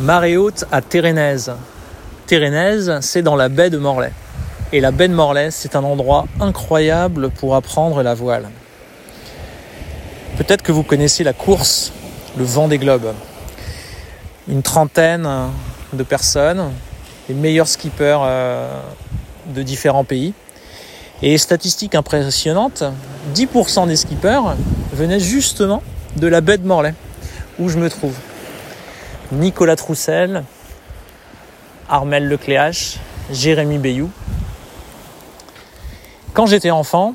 Marée haute à Térénèse. Térénèse, c'est dans la baie de Morlaix. Et la baie de Morlaix, c'est un endroit incroyable pour apprendre la voile. Peut-être que vous connaissez la course, le vent des globes. Une trentaine de personnes, les meilleurs skippers euh, de différents pays. Et statistique impressionnante, 10% des skippers venaient justement de la baie de Morlaix, où je me trouve. Nicolas Troussel, Armel Lecléache, Jérémy Bayou. Quand j'étais enfant,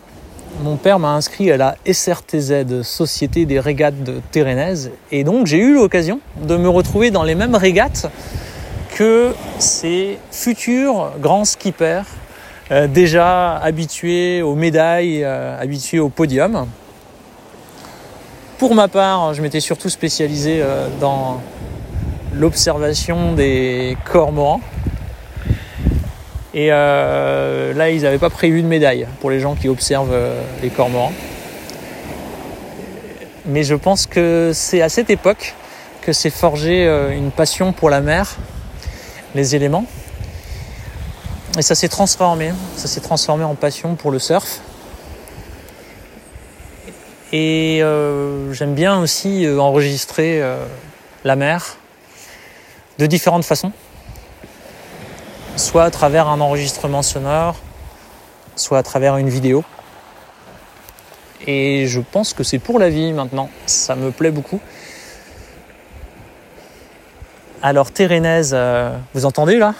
mon père m'a inscrit à la SRTZ, Société des régates de Térénèse, et donc j'ai eu l'occasion de me retrouver dans les mêmes régates que ces futurs grands skippers, euh, déjà habitués aux médailles, euh, habitués au podium. Pour ma part, je m'étais surtout spécialisé euh, dans l'observation des cormorans. Et euh, là, ils n'avaient pas prévu de médaille pour les gens qui observent euh, les cormorans. Mais je pense que c'est à cette époque que s'est forgé euh, une passion pour la mer, les éléments. Et ça s'est transformé. Ça s'est transformé en passion pour le surf. Et j'aime bien aussi enregistrer la mer de différentes façons. Soit à travers un enregistrement sonore, soit à travers une vidéo. Et je pense que c'est pour la vie maintenant. Ça me plaît beaucoup. Alors Térénèse, euh, vous entendez là?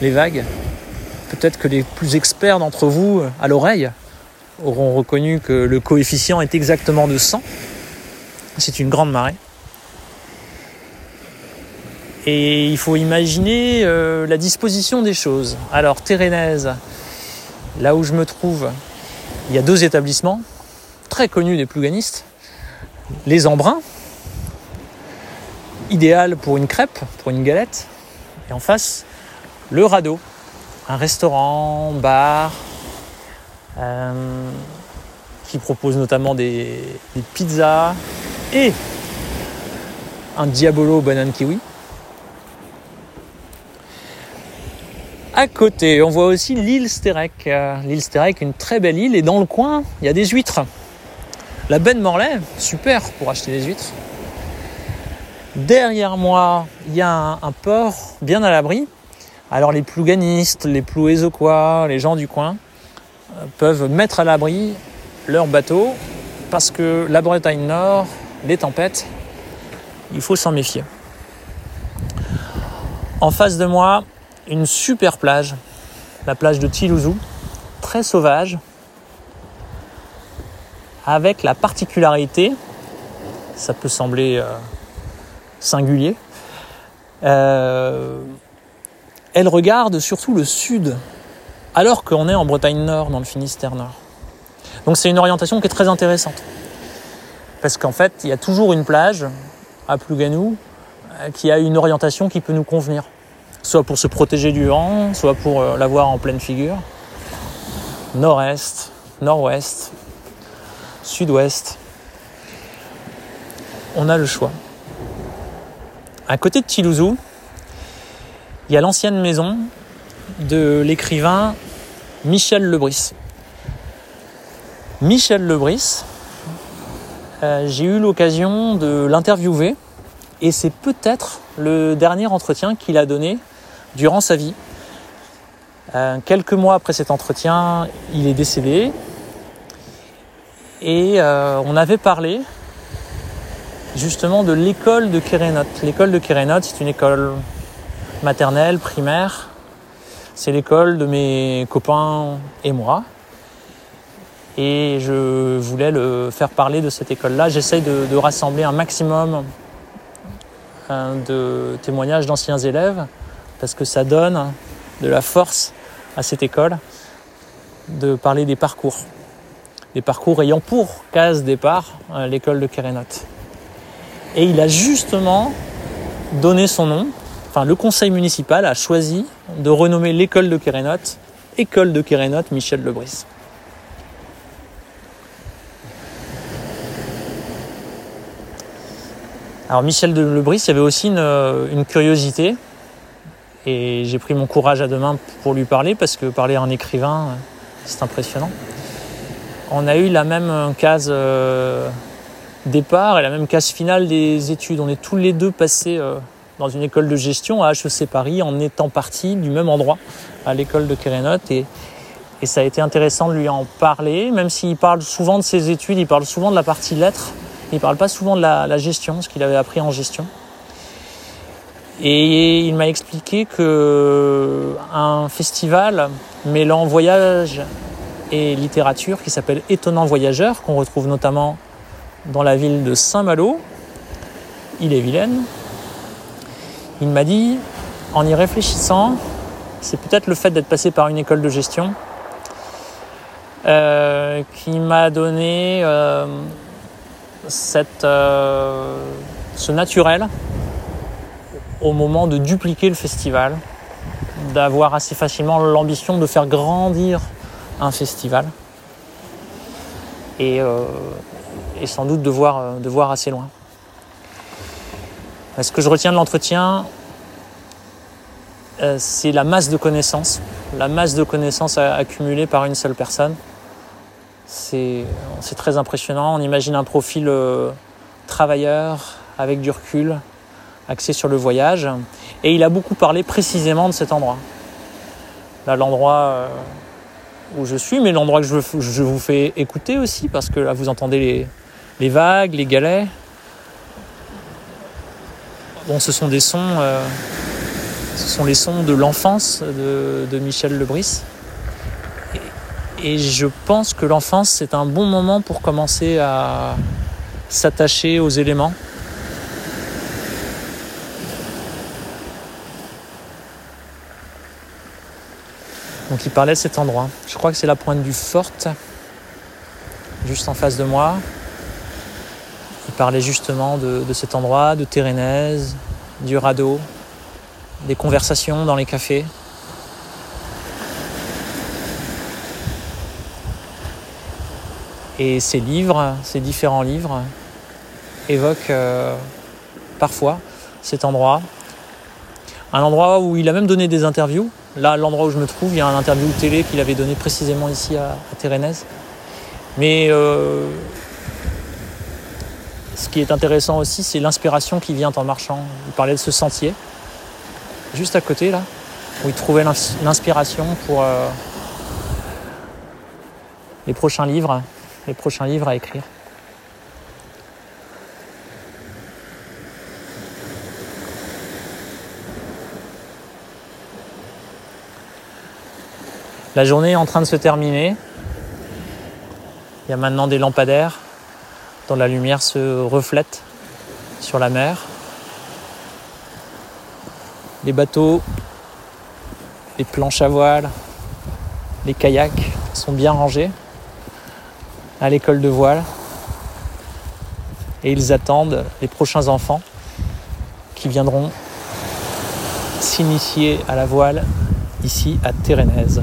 Les vagues Peut-être que les plus experts d'entre vous, euh, à l'oreille, auront reconnu que le coefficient est exactement de 100. C'est une grande marée. Et il faut imaginer euh, la disposition des choses. Alors, Térénèse, là où je me trouve, il y a deux établissements très connus des pluganistes. Les Embruns, idéal pour une crêpe, pour une galette. Et en face, le Radeau, un restaurant, bar, euh, qui propose notamment des pizzas et un Diabolo banane kiwi. À côté, on voit aussi l'île Stérec. Euh, L'île Stérec, une très belle île, et dans le coin, il y a des huîtres. La baie de Morlaix, super pour acheter des huîtres. Derrière moi, il y a un, port bien à l'abri. Alors les plouganistes, les plouézoquois, les gens du coin euh, peuvent mettre à l'abri leur bateau parce que la Bretagne Nord, les tempêtes, il faut s'en méfier. En face de moi, une super plage, la plage de Tilouzou, très sauvage, avec la particularité, ça peut sembler euh, singulier, euh, elle regarde surtout le sud, alors qu'on est en Bretagne Nord, dans le Finistère Nord. Donc c'est une orientation qui est très intéressante. Parce qu'en fait, il y a toujours une plage à Plouganou euh, qui a une orientation qui peut nous convenir. Soit pour se protéger du vent, soit pour euh, l'avoir en pleine figure. Nord-est, nord-ouest, sud-ouest. On a le choix. À côté de Tilouzou, il y a l'ancienne maison de l'écrivain Michel Lebris. Michel Lebris, euh, j'ai eu l'occasion de l'interviewer et c'est peut-être le dernier entretien qu'il a donné durant sa vie. Euh, quelques mois après cet entretien, il est décédé et euh, on avait parlé justement de l'école de Kérénot. L'école de Kérénot, c'est une école maternelle, primaire. C'est l'école de mes copains et moi. Et je voulais le faire parler de cette école-là. J'essaye de, de, rassembler un maximum de témoignages d'anciens élèves parce que ça donne de la force à cette école de parler des parcours. Des parcours ayant pour case départ l'école de Kérénot. Et il a justement donné son nom, enfin le conseil municipal a choisi de renommer l'école de Kérénot École de Kérénot Michel Lebris. Alors Michel de Lebris, il y avait aussi une curiosité. Et j'ai pris mon courage à deux mains pour lui parler, parce que parler à un écrivain, c'est impressionnant. On a eu la même case euh, départ et la même case finale des études. On est tous les deux passés euh, dans une école de gestion à HEC Paris en étant partis du même endroit, à l'école de Kérénote. Et, ça a été intéressant de lui en parler, même s'il parle souvent de ses études, il parle souvent de la partie lettres, il parle pas souvent de la, la gestion, ce qu'il avait appris en gestion. Et il m'a expliqué que un festival mêlant voyage et littérature qui s'appelle Étonnant Voyageur, qu'on retrouve notamment dans la ville de Saint-Malo, il est vilaine. Il m'a dit, en y réfléchissant, c'est peut-être le fait d'être passé par une école de gestion euh, qui m'a donné euh, euh, ce naturel au moment de dupliquer le festival, d'avoir assez facilement l'ambition de faire grandir un festival et, euh, sans doute de voir, euh, assez loin. Ce que je retiens de l'entretien, euh, c'est la masse de connaissances, la masse de connaissances accumulées par une seule personne. C'est très impressionnant. On imagine un profil travailleur, avec du recul, axé sur le voyage. Et il a beaucoup parlé précisément de cet endroit. Là, l'endroit euh, où je suis, mais l'endroit que je, vous fais écouter aussi, parce que là, vous entendez les, vagues, les galets. Bon, ce sont des sons, euh, ce sont les sons de l'enfance de, Michel Lebris. Et je pense que l'enfance, c'est un bon moment pour commencer à s'attacher aux éléments. Donc il parlait de cet endroit. Je crois que c'est la pointe du Forte, juste en face de moi. Il parlait justement de, cet endroit, de Térénèse, du radeau, des conversations dans les cafés. Et ces livres, ces différents livres, évoquent euh, parfois cet endroit. Un endroit où il a même donné des interviews. Là, l'endroit où je me trouve, il y a un interview télé qu'il avait donné précisément ici à, à. Mais euh, ce qui est intéressant aussi, c'est l'inspiration qui vient en marchant. Il parlait de ce sentier, juste à côté, là, où il trouvait l'inspiration pour euh, les prochains livres, les prochains livres à écrire. La journée est en train de se terminer. Il y a maintenant des lampadaires dont la lumière se reflète sur la mer. Les bateaux, les planches à voile, les kayaks sont bien rangés à l'école de voile et ils attendent les prochains enfants qui viendront s'initier à la voile ici à Térénèse.